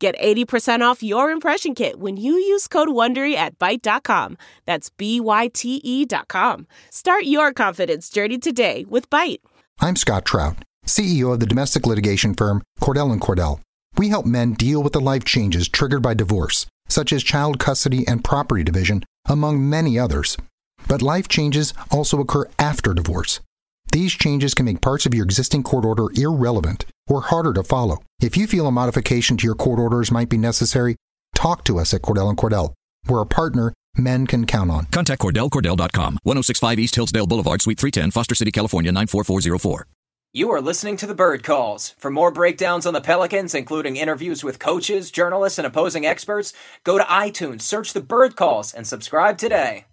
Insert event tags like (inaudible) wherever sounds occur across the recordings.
Get 80% off your impression kit when you use code WONDERY at Byte.com. That's B-Y-T-E dot com. Start your confidence journey today with Byte. I'm Scott Trout, CEO of the domestic litigation firm Cordell & Cordell. We help men deal with the life changes triggered by divorce, such as child custody and property division, among many others. But life changes also occur after divorce. These changes can make parts of your existing court order irrelevant or harder to follow. If you feel a modification to your court orders might be necessary, talk to us at Cordell & Cordell. We're a partner men can count on. Contact CordellCordell.com, 1065 East Hillsdale Boulevard, Suite 310, Foster City, California, 94404. You are listening to the Bird Calls. For more breakdowns on the Pelicans, including interviews with coaches, journalists, and opposing experts, go to iTunes, search the Bird Calls, and subscribe today.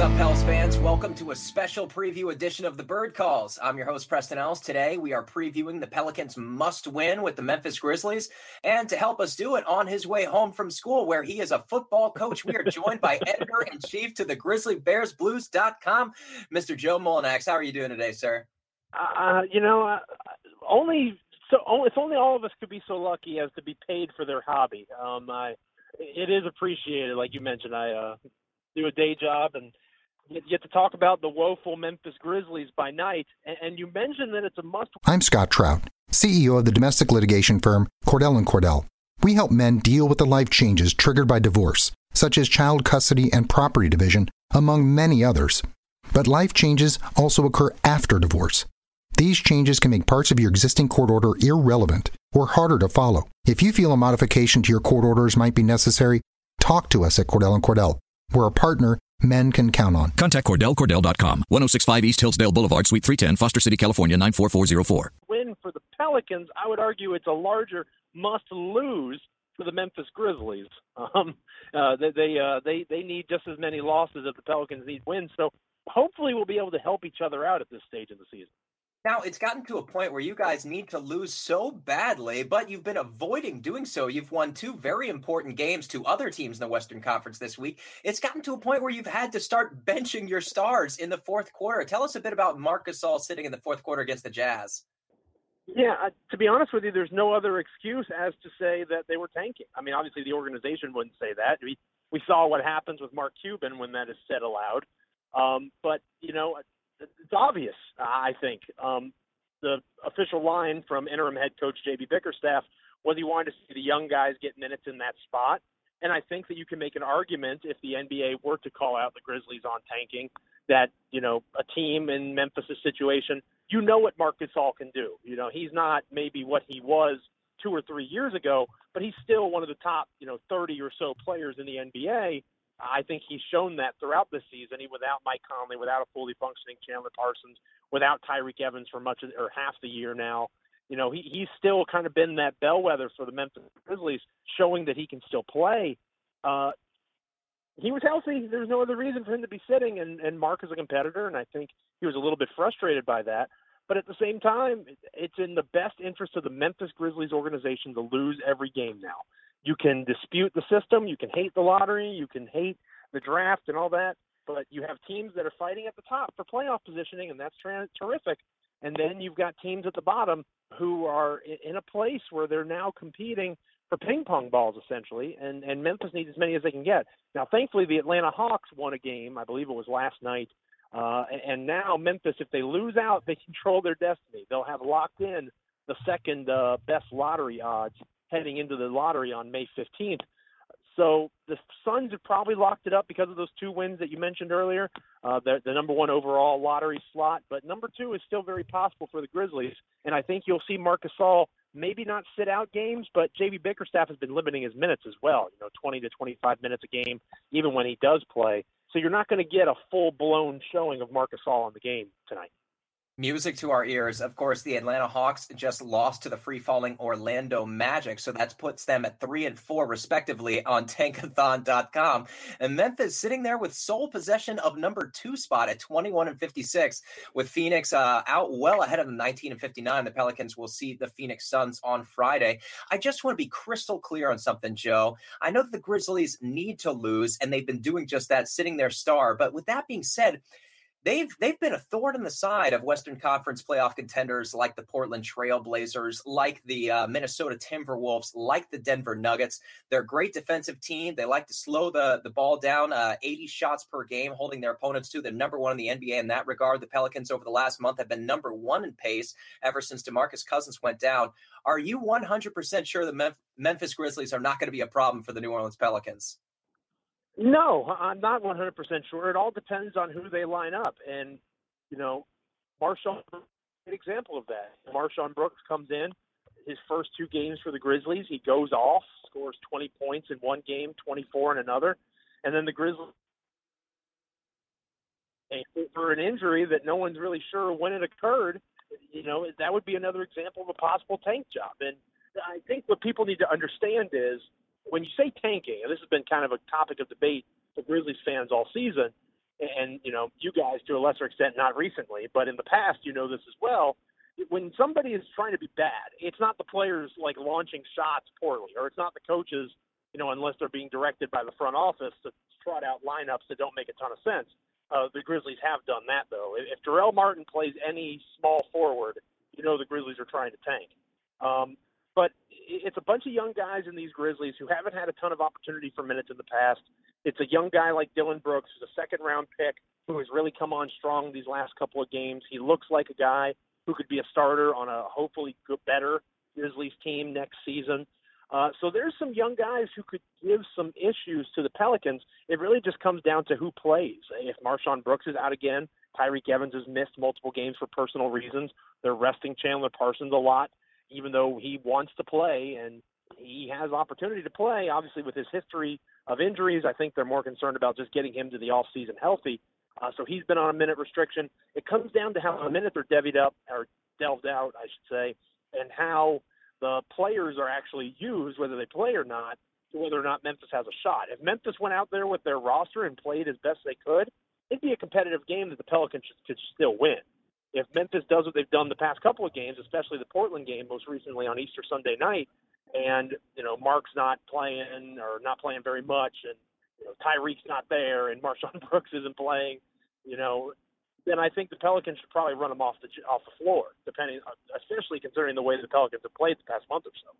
What's up, Pels fans? Welcome to a special preview edition of the Bird Calls. I'm your host, Preston Ellis. Today, we are previewing the Pelicans' must win with the Memphis Grizzlies. And to help us do it on his way home from school, where he is a football coach, we are joined by (laughs) editor in chief to the GrizzlyBearsBlues.com, Mr. Joe Mullinax. How are you doing today, sir? Uh, you know, uh, only so if only all of us could be so lucky as to be paid for their hobby. Um, I, it is appreciated, like you mentioned. I uh, do a day job and get to talk about the woeful Memphis Grizzlies by night. And you mentioned that it's a must. I'm Scott Trout, CEO of the domestic litigation firm Cordell & Cordell. We help men deal with the life changes triggered by divorce, such as child custody and property division, among many others. But life changes also occur after divorce. These changes can make parts of your existing court order irrelevant or harder to follow. If you feel a modification to your court orders might be necessary, talk to us at Cordell & Cordell. We're a partner men can count on. Contact Cordell, CordellCordell.com, 1065 East Hillsdale Boulevard, Suite 310, Foster City, California, 94404. Win for the Pelicans, I would argue it's a larger must lose for the Memphis Grizzlies. Um, uh, they they, uh, they they need just as many losses as the Pelicans need wins. So hopefully we'll be able to help each other out at this stage of the season. Now, it's gotten to a point where you guys need to lose so badly, but you've been avoiding doing so. You've won two very important games to other teams in the Western Conference this week. It's gotten to a point where you've had to start benching your stars in the fourth quarter. Tell us a bit about Marc All sitting in the fourth quarter against the Jazz. Yeah, uh, to be honest with you, there's no other excuse as to say that they were tanking. I mean, obviously the organization wouldn't say that. We we saw what happens with Mark Cuban when that is said aloud. Um, but you know, it's obvious, I think. Um, the official line from interim head coach JB Bickerstaff was he wanted to see the young guys get minutes in that spot. And I think that you can make an argument if the NBA were to call out the Grizzlies on tanking that, you know, a team in Memphis' situation, you know what Marc Gasol can do. You know, he's not maybe what he was two or three years ago, but he's still one of the top, you know, 30 or so players in the NBA. I think he's shown that throughout the season. He without Mike Conley, without a fully functioning Chandler Parsons, without Tyreke Evans for much of, or half the year now. You know, he, he's still kind of been that bellwether for the Memphis Grizzlies, showing that he can still play. Uh, he was healthy. There's no other reason for him to be sitting, and, and Marc is a competitor, and I think he was a little bit frustrated by that. But at the same time, it's in the best interest of the Memphis Grizzlies organization to lose every game now you can dispute the system, you can hate the lottery, you can hate the draft and all that, but you have teams that are fighting at the top for playoff positioning, and that's tra- terrific. And then you've got teams at the bottom who are in a place where they're now competing for ping pong balls essentially, and and Memphis needs as many as they can get. Now, thankfully, the Atlanta Hawks won a game. I believe it was last night. Uh, and now Memphis, if they lose out, they (laughs) control their destiny. They'll have locked in the second uh, best lottery odds heading into the lottery on May 15th. So the Suns have probably locked it up because of those two wins that you mentioned earlier. Uh, the, the number one overall lottery slot, but number two is still very possible for the Grizzlies. And I think you'll see Marc Gasol maybe not sit out games, but JB Bickerstaff has been limiting his minutes as well. You know, 20 to 25 minutes a game, even when he does play. So you're not going to get a full blown showing of Marc Gasol on the game tonight. Music to our ears. Of course, the Atlanta Hawks just lost to the free falling Orlando Magic. So that puts them at three and four, respectively, on tankathon.com. And Memphis sitting there with sole possession of number two spot at 21 and 56, with Phoenix uh, out well ahead of them, 19 and 59. The Pelicans will see the Phoenix Suns on Friday. I just want to be crystal clear on something, Joe. I know that the Grizzlies need to lose, and they've been doing just that, sitting their star. But with that being said, they've they've been a thorn in the side of Western Conference playoff contenders like the Portland Trailblazers, like the uh, Minnesota Timberwolves, like the Denver Nuggets. They're a great defensive team. They like to slow the the ball down, uh, 80 shots per game, holding their opponents to. They're number one in the NBA in that regard. The Pelicans over the last month have been number one in pace ever since DeMarcus Cousins went down. Are you 100% sure the Memphis Grizzlies are not going to be a problem for the New Orleans Pelicans? No, I'm not 100% sure. It all depends on who they line up. And, you know, MarShon, an example of that. MarShon Brooks comes in, his first two games for the Grizzlies, he goes off, scores 20 points in one game, 24 in another. And then the Grizzlies, for an injury that no one's really sure when it occurred, you know, that would be another example of a possible tank job. And I think what people need to understand is – when you say tanking, and this has been kind of a topic of debate for Grizzlies fans all season, and you know you guys to a lesser extent, not recently, but in the past, you know this as well. When somebody is trying to be bad, it's not the players like launching shots poorly, or it's not the coaches, you know, unless they're being directed by the front office to trot out lineups that don't make a ton of sense. Uh, the Grizzlies have done that though. If Jarell Martin plays any small forward, you know the Grizzlies are trying to tank. Um, but it's a bunch of young guys in these Grizzlies who haven't had a ton of opportunity for minutes in the past. It's a young guy like Dillon Brooks, who's a second round pick, who has really come on strong these last couple of games. He looks like a guy who could be a starter on a hopefully good, better Grizzlies team next season. Uh, so there's some young guys who could give some issues to the Pelicans. It really just comes down to who plays. If MarShon Brooks is out again, Tyreke Evans has missed multiple games for personal reasons. They're resting Chandler Parsons a lot even though he wants to play and he has opportunity to play. Obviously, with his history of injuries, I think they're more concerned about just getting him to the off season healthy. Uh, so he's been on a minute restriction. It comes down to how the minutes are devied up or delved out, I should say, and how the players are actually used, whether they play or not, to whether or not Memphis has a shot. If Memphis went out there with their roster and played as best they could, it'd be a competitive game that the Pelicans could still win if Memphis does what they've done the past couple of games, especially the Portland game most recently on Easter Sunday night, and you know Marc's not playing or not playing very much, and you know Tyreke's not there, and (laughs) MarShon Brooks isn't playing, you know, then I think the Pelicans should probably run them off the off the floor, depending, especially considering the way the Pelicans have played the past month or so.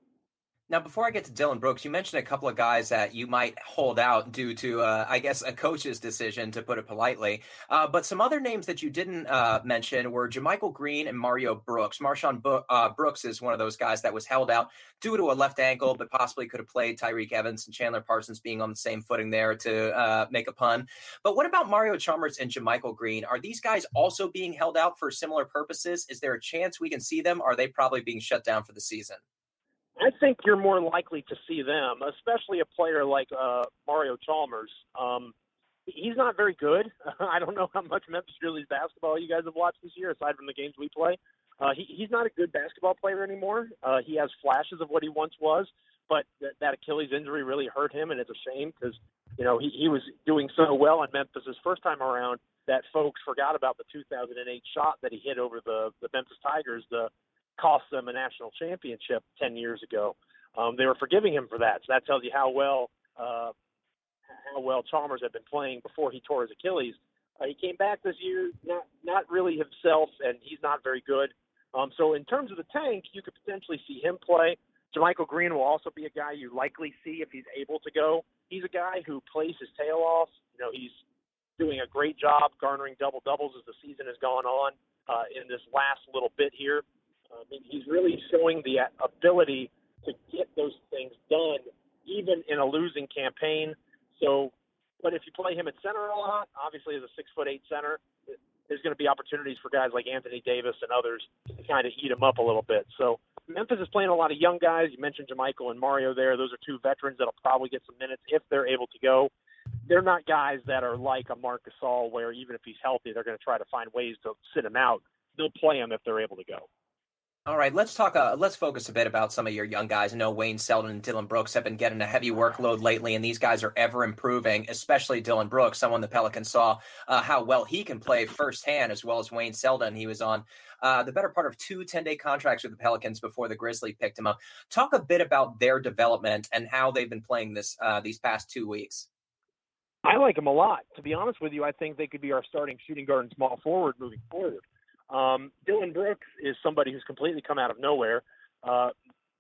Now, before I get to Dillon Brooks, you mentioned a couple of guys that you might hold out due to, uh, I guess, a coach's decision, to put it politely. Uh, but some other names that you didn't uh, mention were JaMychal Green and Mario Brooks. MarShon Bo- uh, Brooks is one of those guys that was held out due to a left ankle, but possibly could have played Tyreke Evans and Chandler Parsons being on the same footing there to uh, make a pun. But what about Mario Chalmers and JaMychal Green? Are these guys also being held out for similar purposes? Is there a chance we can see them? Are they probably being shut down for the season? I think you're more likely to see them, especially a player like uh, Mario Chalmers. Um, he's not very good. (laughs) I don't know how much Memphis Grizzlies basketball you guys have watched this year, aside from the games we play. Uh, he, he's not a good basketball player anymore. Uh, he has flashes of what he once was, but th- that Achilles injury really hurt him, and it's a shame because you know he, he was doing so well in Memphis his first time around that folks forgot about the 2008 shot that he hit over the the Memphis Tigers, the cost them a national championship 10 years ago. Um, they were forgiving him for that. So that tells you how well uh, how well Chalmers had been playing before he tore his Achilles. Uh, he came back this year, not not really himself, and he's not very good. Um, so in terms of the tank, you could potentially see him play. JaMychal Green will also be a guy you likely see if he's able to go. He's a guy who plays his tail off. You know, he's doing a great job garnering double doubles as the season has gone on uh, in this last little bit here. I mean, he's really showing the ability to get those things done, even in a losing campaign. So, but if you play him at center a lot, obviously as a six foot eight center, there's going to be opportunities for guys like Anthony Davis and others to kind of eat him up a little bit. So Memphis is playing a lot of young guys. You mentioned JaMychal and Mario there. Those are two veterans that'll probably get some minutes if they're able to go. They're not guys that are like a Marc Gasol, where even if he's healthy, they're going to try to find ways to sit him out. They'll play him if they're able to go. All right, let's talk. Uh, let's focus a bit about some of your young guys. I know Wayne Selden and Dillon Brooks have been getting a heavy workload lately, and these guys are ever improving. Especially Dillon Brooks, someone the Pelicans saw uh, how well he can play firsthand, as well as Wayne Selden. He was on uh, the better part of two 10-day contracts with the Pelicans before the Grizzlies picked him up. Talk a bit about their development and how they've been playing this uh, these past two weeks. I like them a lot. To be honest with you, I think they could be our starting shooting guard and small forward moving forward. Um, Dillon Brooks is somebody who's completely come out of nowhere. Uh,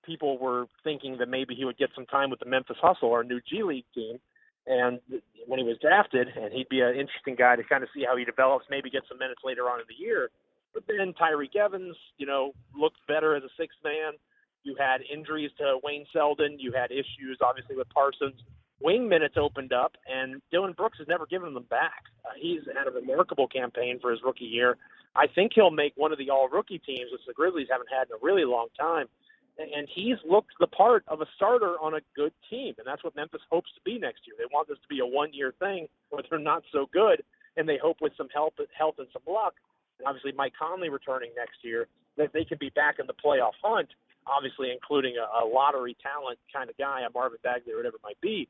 people were thinking that maybe he would get some time with the Memphis Hustle, our new G League team, and when he was drafted, and he'd be an interesting guy to kind of see how he develops, maybe get some minutes later on in the year. But then Tyreke Evans, you know, looked better as a sixth man. You had injuries to Wayne Selden. You had issues, obviously, with Parsons. Wing minutes opened up, and Dillon Brooks has never given them back. Uh, he's had a remarkable campaign for his rookie year. I think he'll make one of the all rookie teams, which the Grizzlies haven't had in a really long time. And he's looked the part of a starter on a good team. And that's what Memphis hopes to be next year. They want this to be a one year thing where they're not so good. And they hope with some help, health and some luck, and obviously Mike Conley returning next year, that they can be back in the playoff hunt, obviously including a, a lottery talent kind of guy, a Marvin Bagley or whatever it might be.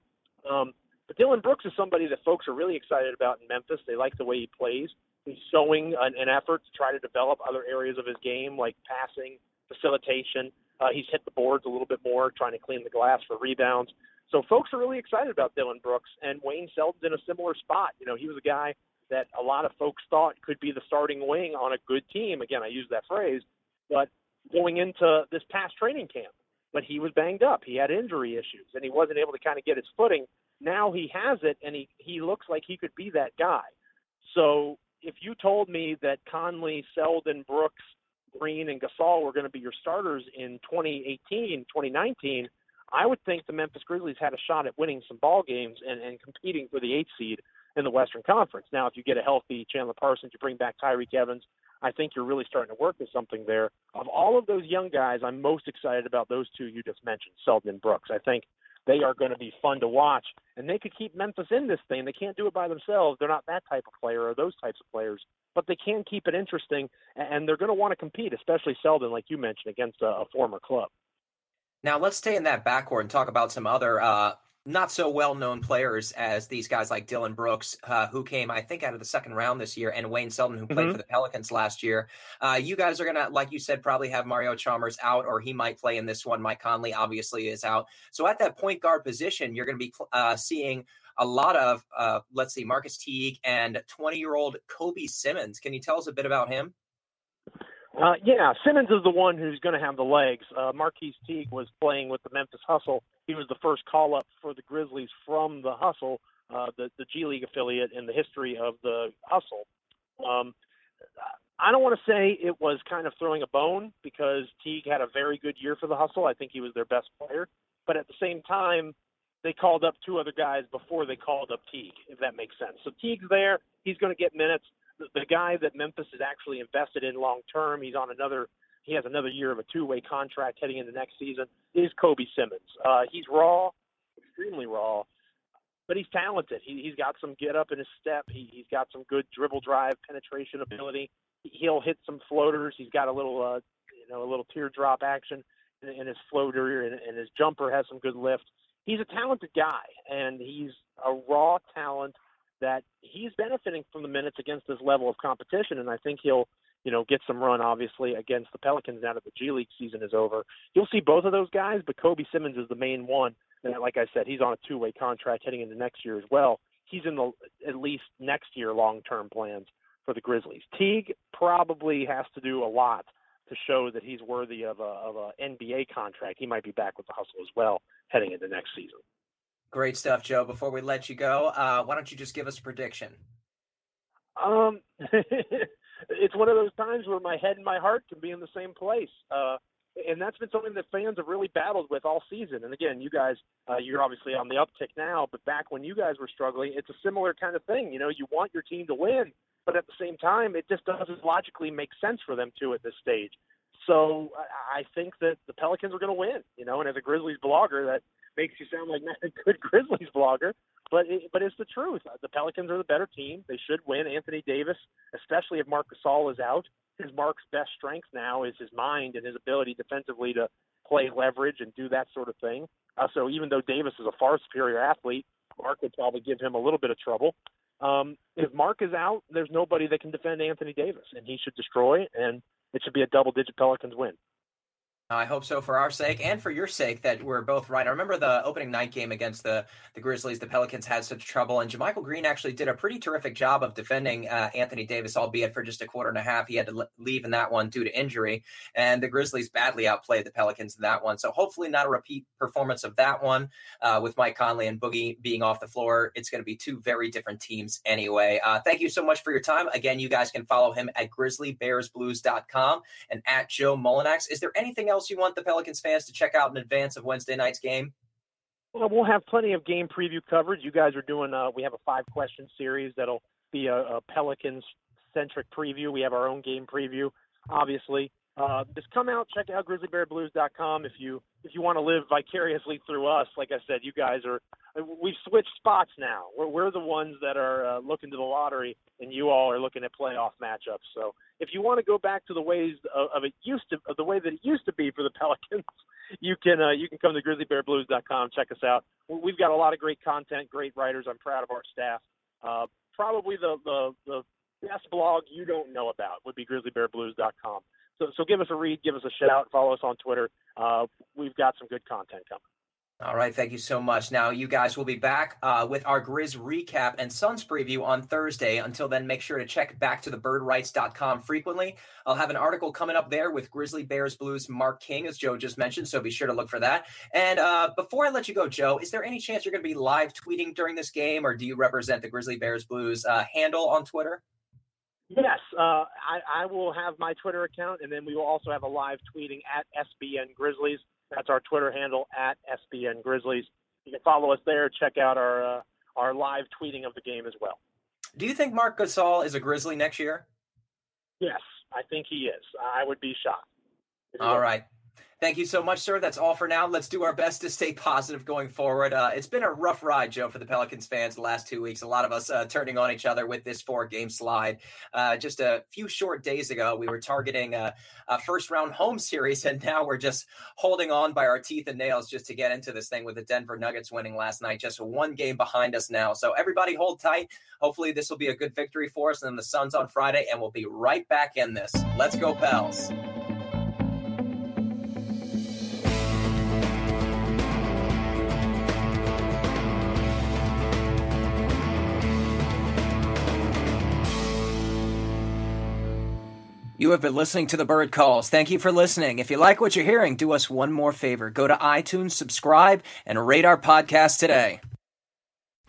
Um, but Dillon Brooks is somebody that folks are really excited about in Memphis. They like the way he plays. He's showing an, an effort to try to develop other areas of his game, like passing, facilitation. Uh, he's hit the boards a little bit more, trying to clean the glass for rebounds. So folks are really excited about Dillon Brooks, and Wayne Selden's in a similar spot. You know, he was a guy that a lot of folks thought could be the starting wing on a good team. Again, I use that phrase, but going into this past training camp, but he was banged up. He had injury issues, and he wasn't able to kind of get his footing. Now he has it, and he he looks like he could be that guy. So if you told me that Conley, Selden, Brooks, Green, and Gasol were going to be your starters in 2018, 2019, I would think the Memphis Grizzlies had a shot at winning some ball games and, and competing for the eighth seed in the Western Conference. Now, if you get a healthy Chandler Parsons, you bring back Tyreke Evans, I think you're really starting to work with something there. Of all of those young guys, I'm most excited about those two you just mentioned, Selden and Brooks. I think they are going to be fun to watch, and they could keep Memphis in this thing. They can't do it by themselves. They're not that type of player or those types of players, but they can keep it interesting, and they're going to want to compete, especially Selden, like you mentioned, against a, a former club. Now let's stay in that backcourt and talk about some other uh, not so well known players as these guys like Dillon Brooks, uh, who came, I think, out of the second round this year, and Wayne Selden, who played mm-hmm. for the Pelicans last year. Uh, you guys are going to, like you said, probably have Mario Chalmers out, or he might play in this one. Mike Conley obviously is out. So at that point guard position, you're going to be uh, seeing a lot of, uh, let's see, Marcus Teague and 20 year old Kobe Simmons. Can you tell us a bit about him? Uh, yeah, Simmons is the one who's going to have the legs. Uh, Marquis Teague was playing with the Memphis Hustle. He was the first call up for the Grizzlies from the Hustle, uh, the, the G League affiliate in the history of the Hustle. Um, I don't want to say it was kind of throwing a bone because Teague had a very good year for the Hustle. I think he was their best player. But at the same time, they called up two other guys before they called up Teague, if that makes sense. So Teague's there. He's going to get minutes the, guy that Memphis is actually invested in long term. He's on another. He has another year of a two-way contract heading into next season. Is Kobe Simmons? Uh, he's raw, extremely raw, but he's talented. He, he's got some get up in his step. He, he's got some good dribble drive penetration ability. He'll hit some floaters. He's got a little, uh, you know, a little teardrop action in, in his floater, and, and his jumper has some good lift. He's a talented guy, and he's a raw talent that he's benefiting from the minutes against this level of competition, and I think he'll, you know, get some run obviously against the Pelicans now that the G League season is over. You'll see both of those guys, but Kobe Simmons is the main one, and like I said, he's on a two-way contract heading into next year as well. He's in the at least next year long-term plans for the Grizzlies. Teague probably has to do a lot to show that he's worthy of a of a NBA contract. He might be back with the hustle as well heading into next season. Great stuff, Joe. Before we let you go, uh, why don't you just give us a prediction? Um, (laughs) it's one of those times where my head and my heart can be in the same place. Uh, and that's been something that fans have really battled with all season. And again, you guys, uh, you're obviously on the uptick now, but back when you guys were struggling, it's a similar kind of thing. You know, you want your team to win, but at the same time, it just doesn't logically make sense for them to at this stage. So I think that the Pelicans are going to win. You know, and as a Grizzlies blogger, that makes you sound like not a good (laughs) Grizzlies blogger, but it, but it's the truth. The Pelicans are the better team. They should win. Anthony Davis, especially if Marc Gasol is out, his Marc's best strength now is his mind and his ability defensively to play leverage and do that sort of thing. Uh, so even though Davis is a far superior athlete, Marc would probably give him a little bit of trouble. Um, if Marc is out, there's nobody that can defend Anthony Davis, and he should destroy, and it should be a double-digit Pelicans win. I hope so for our sake and for your sake that we're both right. I remember the opening night game against the, the Grizzlies. The Pelicans had such trouble, and JaMychal Green actually did a pretty terrific job of defending uh, Anthony Davis, albeit for just a quarter and a half. He had to leave in that one due to injury, and the Grizzlies badly outplayed the Pelicans in that one. So hopefully not a repeat performance of that one uh, with Mike Conley and Boogie being off the floor. It's going to be two very different teams anyway. Uh, thank you so much for your time. Again, you guys can follow him at grizzlybearsblues.com and at Joe Mullinax. Is there anything else else you want the Pelicans fans to check out in advance of Wednesday night's game? Well, we'll have plenty of game preview coverage. You guys are doing. Uh, we have a five question series that'll be a, a Pelicans centric preview. We have our own game preview, obviously. Uh, just come out, check out grizzlybearblues.com if you if you want to live vicariously through us. Like I said, you guys are we've switched spots now. We're we're the ones that are uh, looking to the lottery, and you all are looking at playoff matchups. So if you want to go back to the ways of, of it used to, of the way that it used to be for the (laughs) Pelicans, you can uh, you can come to grizzlybearblues.com. Check us out. We've got a lot of great content, great writers. I'm proud of our staff. Uh, probably the, the the best blog you don't know about would be grizzlybearblues.com. So, so give us a read, give us a shout, out, follow us on Twitter. Uh, we've got some good content coming. All right, thank you so much. Now, you guys will be back uh, with our Grizz recap and Suns preview on Thursday. Until then, make sure to check back to the birdwrites.com frequently. I'll have an article coming up there with Grizzly Bears Blues Mark King, as Joe just mentioned, so be sure to look for that. And uh, before I let you go, Joe, is there any chance you're going to be live tweeting during this game, or do you represent the Grizzly Bears Blues uh, handle on Twitter? Yes, uh, I, I, will have my Twitter account, and then we will also have a live tweeting at SBN Grizzlies. That's our Twitter handle at SBN Grizzlies. You can follow us there. Check out our uh, our live tweeting of the game as well. Do you think Marc Gasol is a Grizzly next year? Yes, I think he is. I would be shocked. All right. Thank you so much, sir. That's all for now. Let's do our best to stay positive going forward. Uh, it's been a rough ride, Joe, for the Pelicans fans the last two weeks. A lot of us uh, turning on each other with this four game slide. Uh, just a few short days ago, we were targeting a, a, first round home series, (laughs) and now we're just holding on by our teeth and nails just to get into this thing with the Denver Nuggets winning last night. Just one game behind us now. So everybody hold tight. Hopefully, this will be a good victory for us. And then the Suns on Friday, and we'll be right back in this. Let's go, Pels. You have been listening to the Bird Calls. Thank you for listening. If you like what you're hearing, do us one more favor. Go to iTunes, subscribe, and rate our podcast today.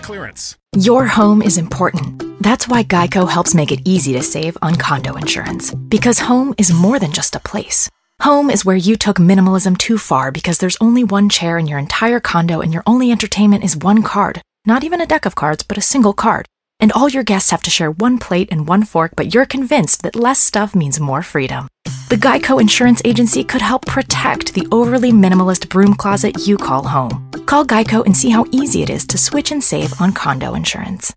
clearance. Your home is important. That's why Geico helps make it easy to save on condo insurance. Because home is more than just a place. Home is where you took minimalism too far because there's only one chair in your entire condo and your only entertainment is one card. Not even a deck of cards, but a single card. And all your guests have to share one plate and one fork, but you're convinced that less stuff means more freedom. The Geico Insurance Agency could help protect the overly minimalist broom closet you call home. Call Geico and see how easy it is to switch and save on condo insurance.